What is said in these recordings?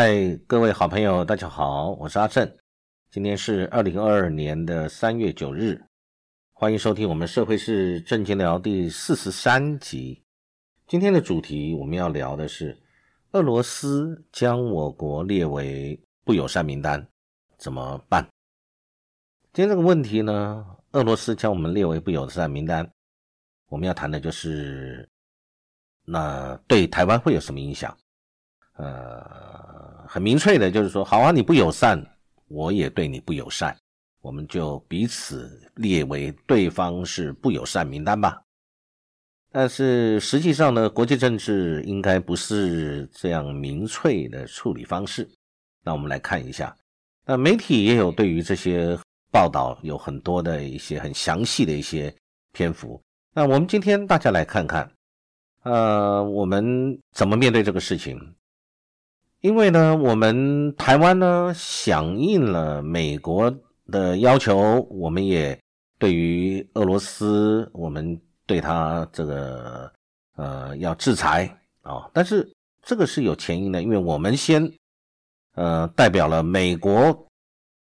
嗨，各位好朋友，大家好，我是阿正。今天是二零二二年的三月九日，欢迎收听我们社会是正经聊第四十三集。今天的主题我们要聊的是俄罗斯将我国列为不友善名单，怎么办？今天这个问题呢，俄罗斯将我们列为不友善名单，我们要谈的就是那对台湾会有什么影响？呃，很明确的，就是说，好啊，你不友善，我也对你不友善，我们就彼此列为对方是不友善名单吧。但是实际上呢，国际政治应该不是这样明确的处理方式。那我们来看一下，那媒体也有对于这些报道有很多的一些很详细的一些篇幅。那我们今天大家来看看，呃，我们怎么面对这个事情。因为呢，我们台湾呢响应了美国的要求，我们也对于俄罗斯，我们对他这个呃要制裁啊。但是这个是有前因的，因为我们先呃代表了美国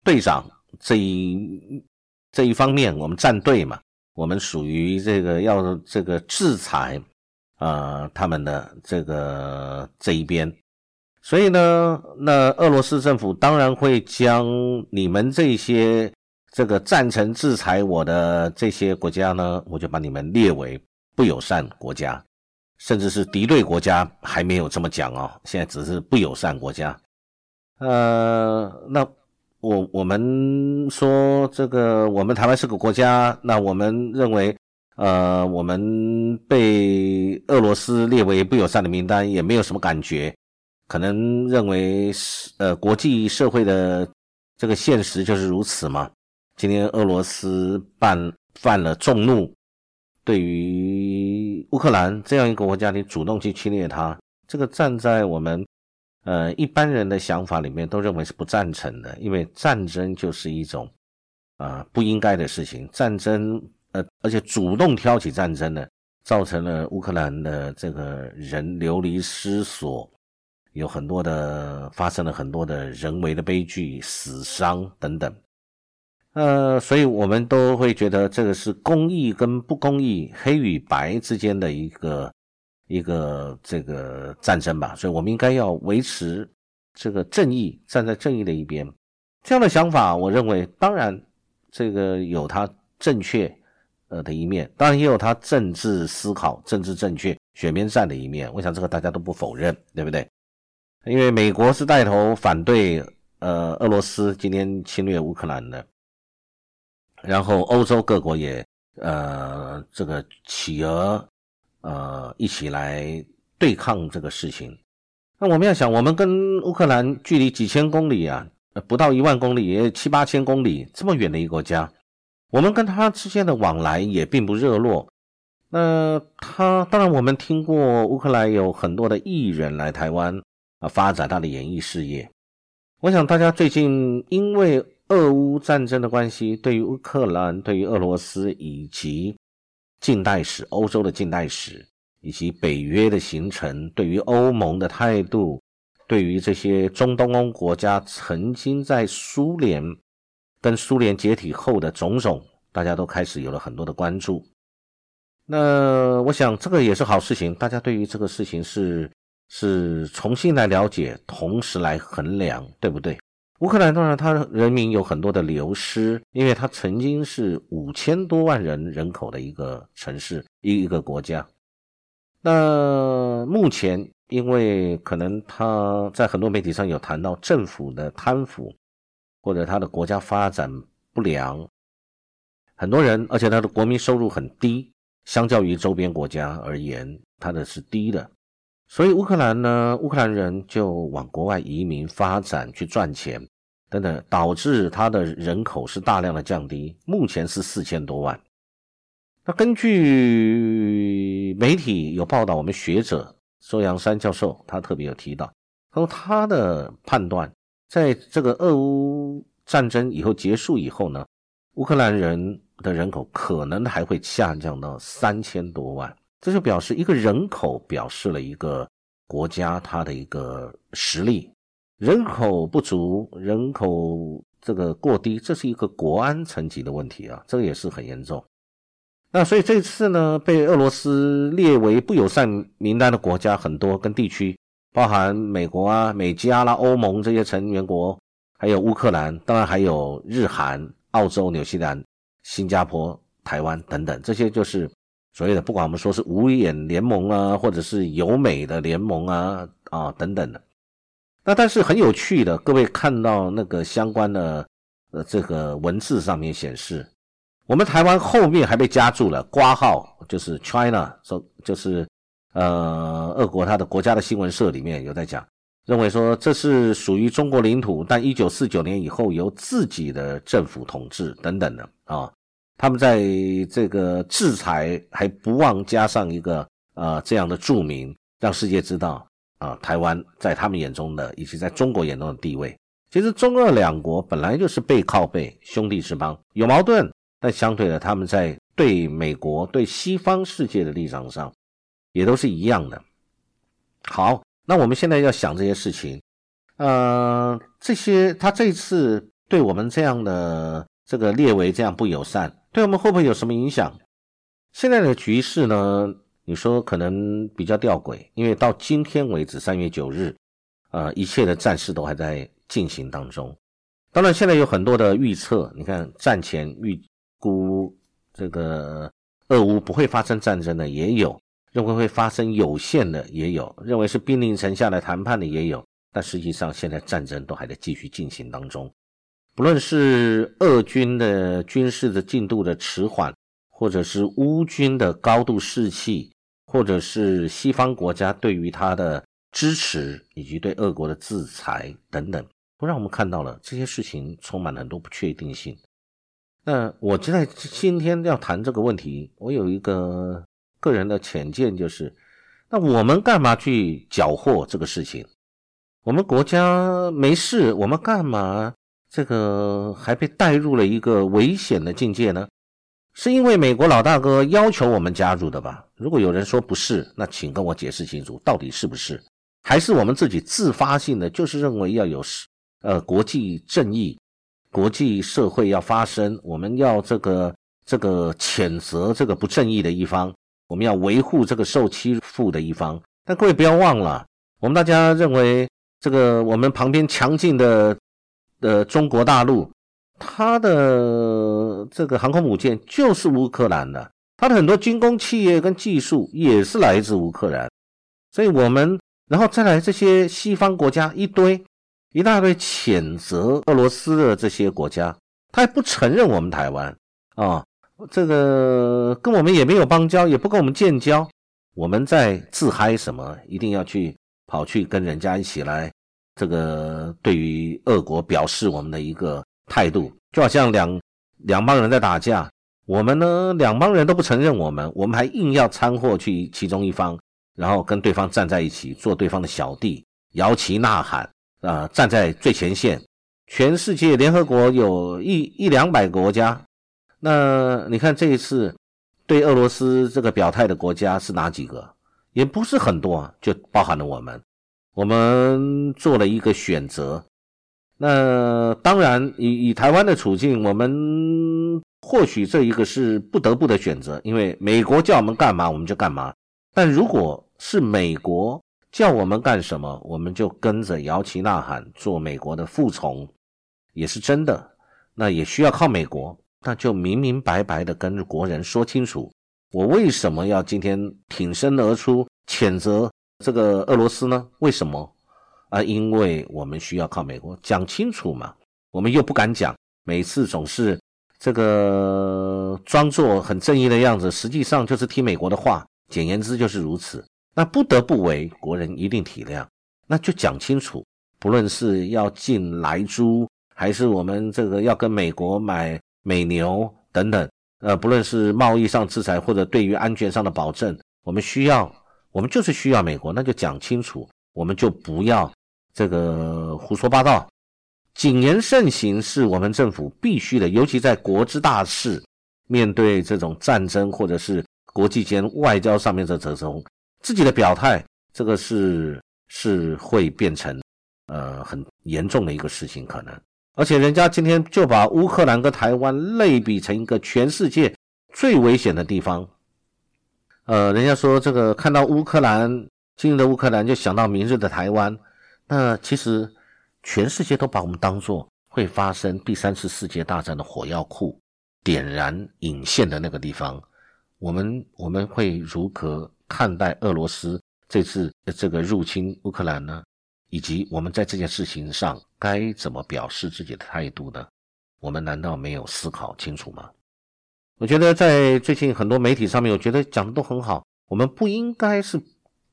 队长这一这一方面，我们站队嘛，我们属于这个要这个制裁啊他们的这个这一边。所以呢，那俄罗斯政府当然会将你们这些这个赞成制裁我的这些国家呢，我就把你们列为不友善国家，甚至是敌对国家，还没有这么讲哦，现在只是不友善国家。呃，那我我们说这个，我们台湾是个国家，那我们认为，呃，我们被俄罗斯列为不友善的名单，也没有什么感觉。可能认为是呃国际社会的这个现实就是如此嘛？今天俄罗斯犯犯了众怒，对于乌克兰这样一个国家，你主动去侵略它，这个站在我们呃一般人的想法里面都认为是不赞成的，因为战争就是一种啊不应该的事情，战争呃而且主动挑起战争呢，造成了乌克兰的这个人流离失所。有很多的发生了很多的人为的悲剧、死伤等等，呃，所以我们都会觉得这个是公义跟不公义、黑与白之间的一个一个这个战争吧。所以，我们应该要维持这个正义，站在正义的一边。这样的想法，我认为当然这个有它正确呃的一面，当然也有它政治思考、政治正确、选边站的一面。我想这个大家都不否认，对不对？因为美国是带头反对呃俄罗斯今天侵略乌克兰的，然后欧洲各国也呃这个企鹅呃一起来对抗这个事情。那我们要想，我们跟乌克兰距离几千公里啊，不到一万公里，也七八千公里，这么远的一个国家，我们跟他之间的往来也并不热络。那他当然，我们听过乌克兰有很多的艺人来台湾。啊，发展他的演艺事业。我想大家最近因为俄乌战争的关系，对于乌克兰、对于俄罗斯以及近代史、欧洲的近代史，以及北约的形成，对于欧盟的态度，对于这些中东欧国家曾经在苏联跟苏联解体后的种种，大家都开始有了很多的关注。那我想这个也是好事情，大家对于这个事情是。是重新来了解，同时来衡量，对不对？乌克兰当然，它人民有很多的流失，因为它曾经是五千多万人人口的一个城市，一一个国家。那目前，因为可能他在很多媒体上有谈到政府的贪腐，或者他的国家发展不良，很多人，而且他的国民收入很低，相较于周边国家而言，他的是低的。所以乌克兰呢，乌克兰人就往国外移民发展去赚钱，等等，导致他的人口是大量的降低，目前是四千多万。那根据媒体有报道，我们学者周阳山教授他特别有提到，他说他的判断，在这个俄乌战争以后结束以后呢，乌克兰人的人口可能还会下降到三千多万。这就表示一个人口表示了一个国家它的一个实力，人口不足，人口这个过低，这是一个国安层级的问题啊，这个也是很严重。那所以这次呢，被俄罗斯列为不友善名单的国家很多，跟地区包含美国啊、美加啦、欧盟这些成员国，还有乌克兰，当然还有日韩、澳洲、纽西兰、新加坡、台湾等等，这些就是所以呢不管我们说是五眼联盟啊，或者是友美的联盟啊啊等等的。那但是很有趣的，各位看到那个相关的呃这个文字上面显示。我们台湾后面还被加注了挂号，就是 China，说就是呃，俄国它的国家的新闻社里面有在讲，认为说这是属于中国领土，但一九四九年以后由自己的政府统治等等的啊，他们在这个制裁还不忘加上一个呃这样的注明，让世界知道啊，台湾在他们眼中的以及在中国眼中的地位。其实中俄两国本来就是背靠背，兄弟之邦，有矛盾。但相对的，他们在对美国、对西方世界的立场上，也都是一样的。好，那我们现在要想这些事情，呃，这些他这次对我们这样的这个列为这样不友善，对我们会不会有什么影响？现在的局势呢？你说可能比较吊诡，因为到今天为止，三月九日，呃，一切的战事都还在进行当中。当然，现在有很多的预测，你看战前预。估这个俄乌不会发生战争的也有，认为会发生有限的也有，认为是兵临城下来谈判的也有，但实际上现在战争都还在继续进行当中。不论是俄军的军事的进度的迟缓，或者是乌军的高度士气，或者是西方国家对于他的支持以及对俄国的制裁等等，都让我们看到了这些事情充满了很多不确定性。那我现在今天要谈这个问题，我有一个个人的浅见，就是那我们干嘛去缴获这个事情？我们国家没事，我们干嘛这个还被带入了一个危险的境界呢？是因为美国老大哥要求我们加入的吧？如果有人说不是，那请跟我解释清楚，到底是不是？还是我们自己自发性的，就是认为要有呃国际正义？国际社会要发声，我们要这个这个谴责这个不正义的一方，我们要维护这个受欺负的一方。但各位不要忘了，我们大家认为这个我们旁边强劲的的中国大陆，它的这个航空母舰就是乌克兰的，它的很多军工企业跟技术也是来自乌克兰，所以我们然后再来这些西方国家一堆。一大堆谴责俄罗斯的这些国家，他还不承认我们台湾啊，这个跟我们也没有邦交，也不跟我们建交，我们在自嗨什么？一定要去跑去跟人家一起来，这个对于俄国表示我们的一个态度，就好像两两帮人在打架，我们呢两帮人都不承认我们，我们还硬要掺和去其中一方，然后跟对方站在一起，做对方的小弟，摇旗呐喊。啊，站在最前线，全世界联合国有一一两百个国家，那你看这一次对俄罗斯这个表态的国家是哪几个？也不是很多，就包含了我们，我们做了一个选择。那当然，以以台湾的处境，我们或许这一个是不得不的选择，因为美国叫我们干嘛，我们就干嘛。但如果是美国，叫我们干什么，我们就跟着摇旗呐喊，做美国的副从，也是真的。那也需要靠美国，那就明明白白的跟国人说清楚，我为什么要今天挺身而出谴责这个俄罗斯呢？为什么？啊，因为我们需要靠美国讲清楚嘛。我们又不敢讲，每次总是这个装作很正义的样子，实际上就是听美国的话。简言之，就是如此。那不得不为国人一定体谅，那就讲清楚，不论是要进来猪，还是我们这个要跟美国买美牛等等，呃，不论是贸易上制裁或者对于安全上的保证，我们需要，我们就是需要美国，那就讲清楚，我们就不要这个胡说八道，谨言慎行是我们政府必须的，尤其在国之大事，面对这种战争或者是国际间外交上面的这种。自己的表态，这个是是会变成呃很严重的一个事情，可能。而且人家今天就把乌克兰跟台湾类比成一个全世界最危险的地方。呃，人家说这个看到乌克兰，今日的乌克兰就想到明日的台湾。那其实全世界都把我们当做会发生第三次世界大战的火药库，点燃引线的那个地方。我们我们会如何看待俄罗斯这次这个入侵乌克兰呢？以及我们在这件事情上该怎么表示自己的态度呢？我们难道没有思考清楚吗？我觉得在最近很多媒体上面，我觉得讲的都很好。我们不应该是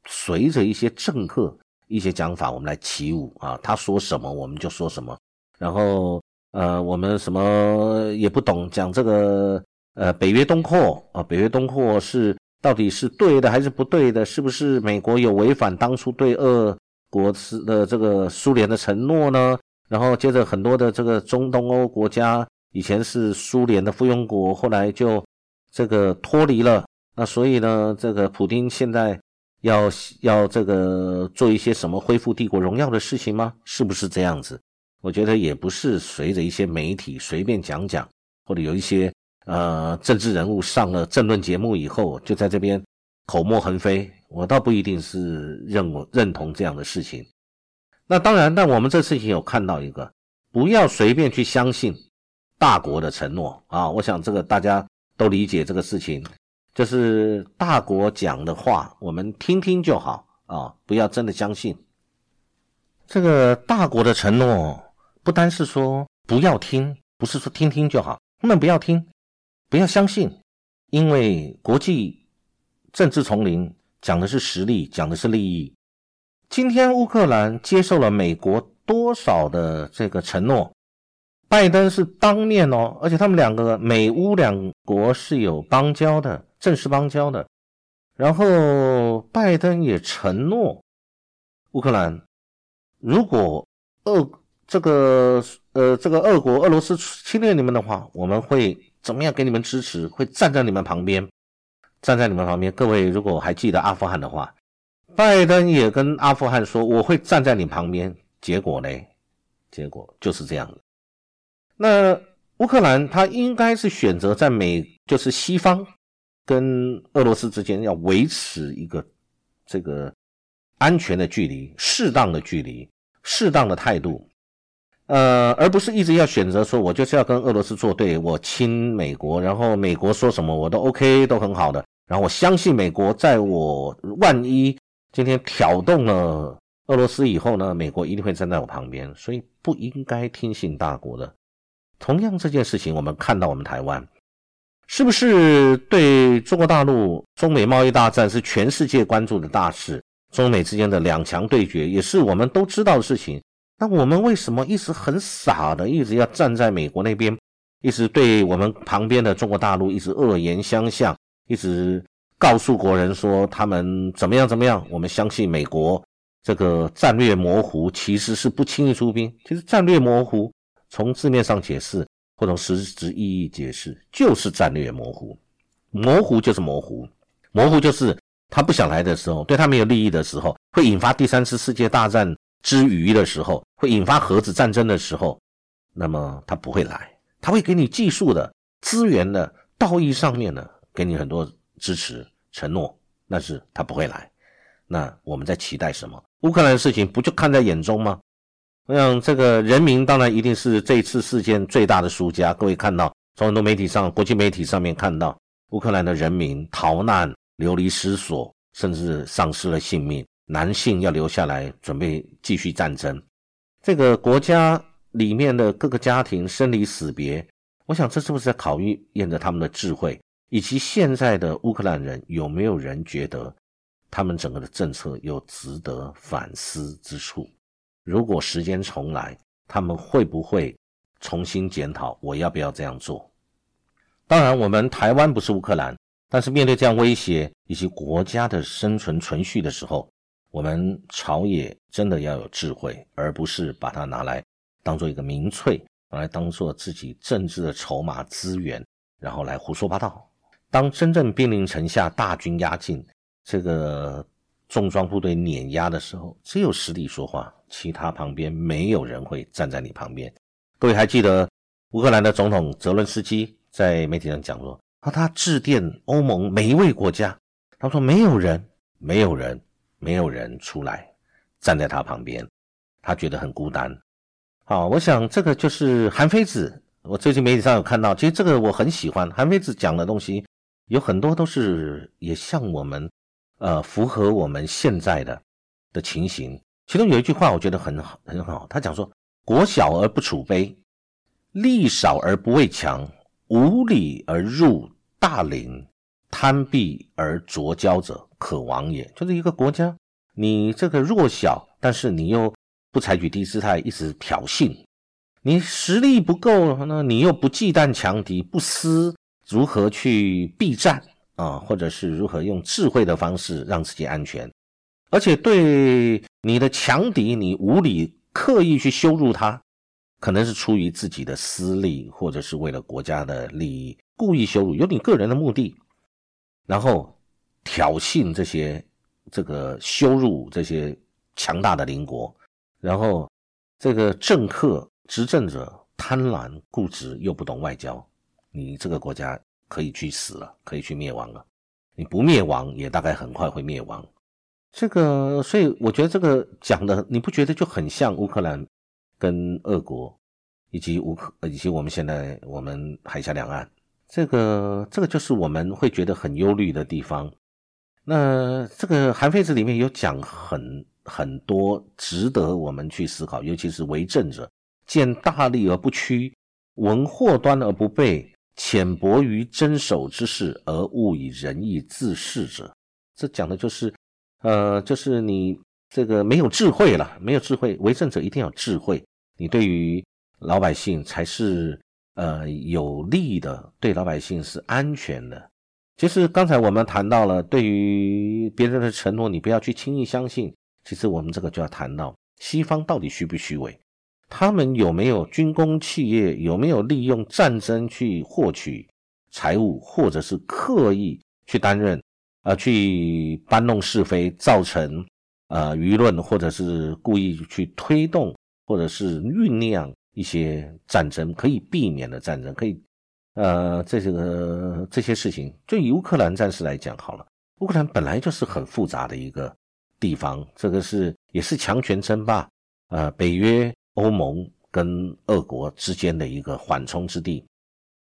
随着一些政客一些讲法，我们来起舞啊。他说什么我们就说什么，然后呃，我们什么也不懂，讲这个呃北约东扩啊，北约东扩是到底是对的还是不对的？是不是美国有违反当初对俄？国是的这个苏联的承诺呢，然后接着很多的这个中东欧国家以前是苏联的附庸国，后来就这个脱离了。那所以呢，这个普京现在要要这个做一些什么恢复帝国荣耀的事情吗？是不是这样子？我觉得也不是随着一些媒体随便讲讲，或者有一些呃政治人物上了政论节目以后就在这边口沫横飞。我倒不一定是认我认同这样的事情。那当然，但我们这事情有看到一个，不要随便去相信大国的承诺啊！我想这个大家都理解这个事情，就是大国讲的话，我们听听就好啊，不要真的相信。这个大国的承诺，不单是说不要听，不是说听听就好，根本不要听，不要相信，因为国际政治丛林。讲的是实力，讲的是利益。今天乌克兰接受了美国多少的这个承诺？拜登是当面哦，而且他们两个美乌两国是有邦交的，正式邦交的。然后拜登也承诺乌克兰，如果俄这个呃这个俄国俄罗斯侵略你们的话，我们会怎么样给你们支持？会站在你们旁边。站在你们旁边，各位如果还记得阿富汗的话，拜登也跟阿富汗说我会站在你旁边。结果呢？结果就是这样的。那乌克兰他应该是选择在美，就是西方跟俄罗斯之间要维持一个这个安全的距离、适当的距离、适当的态度，呃，而不是一直要选择说我就是要跟俄罗斯作对，我亲美国，然后美国说什么我都 OK，都很好的。然后我相信美国，在我万一今天挑动了俄罗斯以后呢，美国一定会站在我旁边，所以不应该听信大国的。同样这件事情，我们看到我们台湾是不是对中国大陆中美贸易大战是全世界关注的大事？中美之间的两强对决也是我们都知道的事情。那我们为什么一直很傻的，一直要站在美国那边，一直对我们旁边的中国大陆一直恶言相向？一直告诉国人说他们怎么样怎么样，我们相信美国这个战略模糊其实是不轻易出兵。其实战略模糊从字面上解释或从实质意义解释就是战略模糊，模糊就是模糊，模糊就是他不想来的时候，对他没有利益的时候，会引发第三次世界大战之余的时候，会引发核子战争的时候，那么他不会来，他会给你技术的资源的道义上面的。给你很多支持承诺，但是他不会来。那我们在期待什么？乌克兰的事情不就看在眼中吗？我想这个人民当然一定是这次事件最大的输家。各位看到，从很多媒体上、国际媒体上面看到，乌克兰的人民逃难、流离失所，甚至丧失了性命。男性要留下来准备继续战争。这个国家里面的各个家庭生离死别，我想这是不是在考验着他们的智慧？以及现在的乌克兰人有没有人觉得他们整个的政策有值得反思之处？如果时间重来，他们会不会重新检讨我要不要这样做？当然，我们台湾不是乌克兰，但是面对这样威胁以及国家的生存存续的时候，我们朝野真的要有智慧，而不是把它拿来当做一个民粹，拿来当做自己政治的筹码资源，然后来胡说八道。当真正兵临城下，大军压境，这个重装部队碾压的时候，只有实力说话，其他旁边没有人会站在你旁边。各位还记得乌克兰的总统泽伦斯基在媒体上讲说，啊，他致电欧盟每一位国家，他说没有人，没有人，没有人出来站在他旁边，他觉得很孤单。好，我想这个就是韩非子。我最近媒体上有看到，其实这个我很喜欢韩非子讲的东西，有很多都是也像我们。呃，符合我们现在的的情形。其中有一句话，我觉得很好，很好。他讲说：“国小而不储卑，力少而不畏强，无礼而入大陵，贪鄙而浊交者，可亡也。”就是一个国家，你这个弱小，但是你又不采取低姿态，一直挑衅；你实力不够，那你又不忌惮强敌，不思如何去避战。啊，或者是如何用智慧的方式让自己安全，而且对你的强敌，你无理刻意去羞辱他，可能是出于自己的私利，或者是为了国家的利益，故意羞辱，有你个人的目的，然后挑衅这些，这个羞辱这些强大的邻国，然后这个政客执政者贪婪固执又不懂外交，你这个国家。可以去死了，可以去灭亡了。你不灭亡，也大概很快会灭亡。这个，所以我觉得这个讲的，你不觉得就很像乌克兰跟俄国，以及乌克以及我们现在我们海峡两岸，这个这个就是我们会觉得很忧虑的地方。那这个韩非子里面有讲很很多值得我们去思考，尤其是为政者，见大利而不屈，闻祸端而不备。浅薄于真守之事而误以仁义自恃者，这讲的就是，呃，就是你这个没有智慧了，没有智慧，为政者一定要智慧，你对于老百姓才是呃有利的，对老百姓是安全的。其实刚才我们谈到了，对于别人的承诺，你不要去轻易相信。其实我们这个就要谈到西方到底虚不虚伪。他们有没有军工企业？有没有利用战争去获取财物，或者是刻意去担任啊，去搬弄是非，造成呃舆论，或者是故意去推动，或者是酝酿一些战争可以避免的战争？可以呃，这个这些事情，就以乌克兰战事来讲好了。乌克兰本来就是很复杂的一个地方，这个是也是强权争霸啊，北约。欧盟跟俄国之间的一个缓冲之地，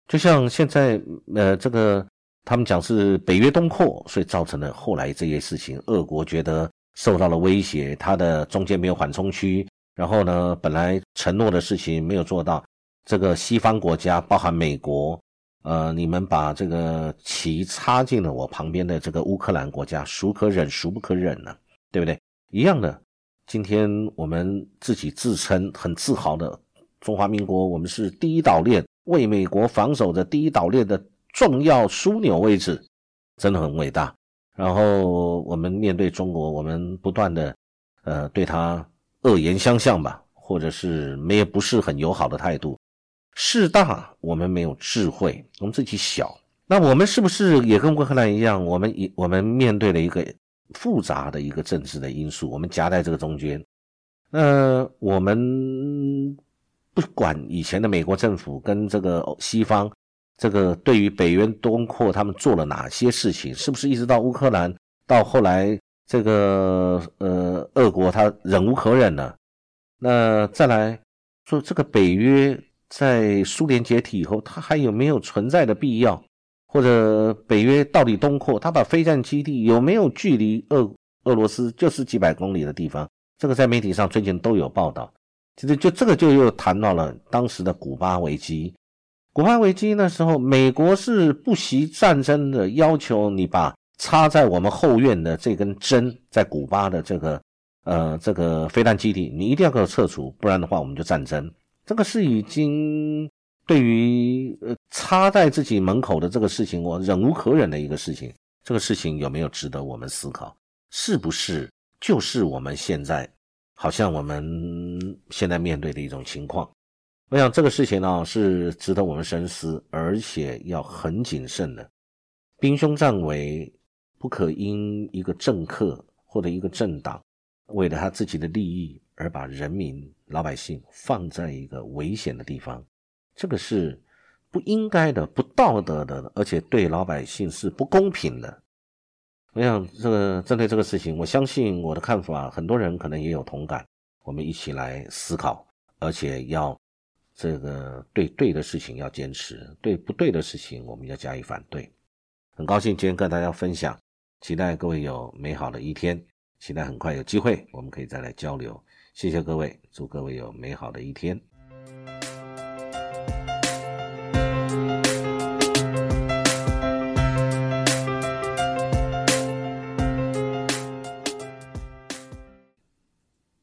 就像现在，呃，这个他们讲是北约东扩，所以造成了后来这些事情。俄国觉得受到了威胁，它的中间没有缓冲区，然后呢，本来承诺的事情没有做到。这个西方国家，包含美国，呃，你们把这个旗插进了我旁边的这个乌克兰国家，孰可忍，孰不可忍呢？对不对？一样的。今天我们自己自称很自豪的中华民国，我们是第一岛链，为美国防守的第一岛链的重要枢纽位置，真的很伟大。然后我们面对中国，我们不断的呃对他恶言相向吧，或者是没有不是很友好的态度。事大我们没有智慧，我们自己小，那我们是不是也跟乌克兰一样？我们一我们面对了一个。复杂的一个政治的因素，我们夹在这个中间。那我们不管以前的美国政府跟这个西方，这个对于北约东扩他们做了哪些事情，是不是一直到乌克兰，到后来这个呃俄国他忍无可忍了？那再来说这个北约在苏联解体以后，它还有没有存在的必要？或者北约到底东扩，他把飞弹基地有没有距离俄俄罗斯就是几百公里的地方？这个在媒体上最近都有报道。其实就这个就又谈到了当时的古巴危机。古巴危机那时候，美国是不惜战争的要求你把插在我们后院的这根针，在古巴的这个呃这个飞弹基地，你一定要给我撤除，不然的话我们就战争。这个是已经。对于呃插在自己门口的这个事情，我忍无可忍的一个事情，这个事情有没有值得我们思考？是不是就是我们现在好像我们现在面对的一种情况？我想这个事情呢是值得我们深思，而且要很谨慎的。兵凶战危，不可因一个政客或者一个政党为了他自己的利益而把人民老百姓放在一个危险的地方，这个是不应该的、不道德的，而且对老百姓是不公平的。我想，这个针对这个事情，我相信我的看法，很多人可能也有同感。我们一起来思考，而且要这个对对的事情要坚持，对不对的事情我们要加以反对。很高兴今天跟大家分享，期待各位有美好的一天，期待很快有机会我们可以再来交流。谢谢各位，祝各位有美好的一天。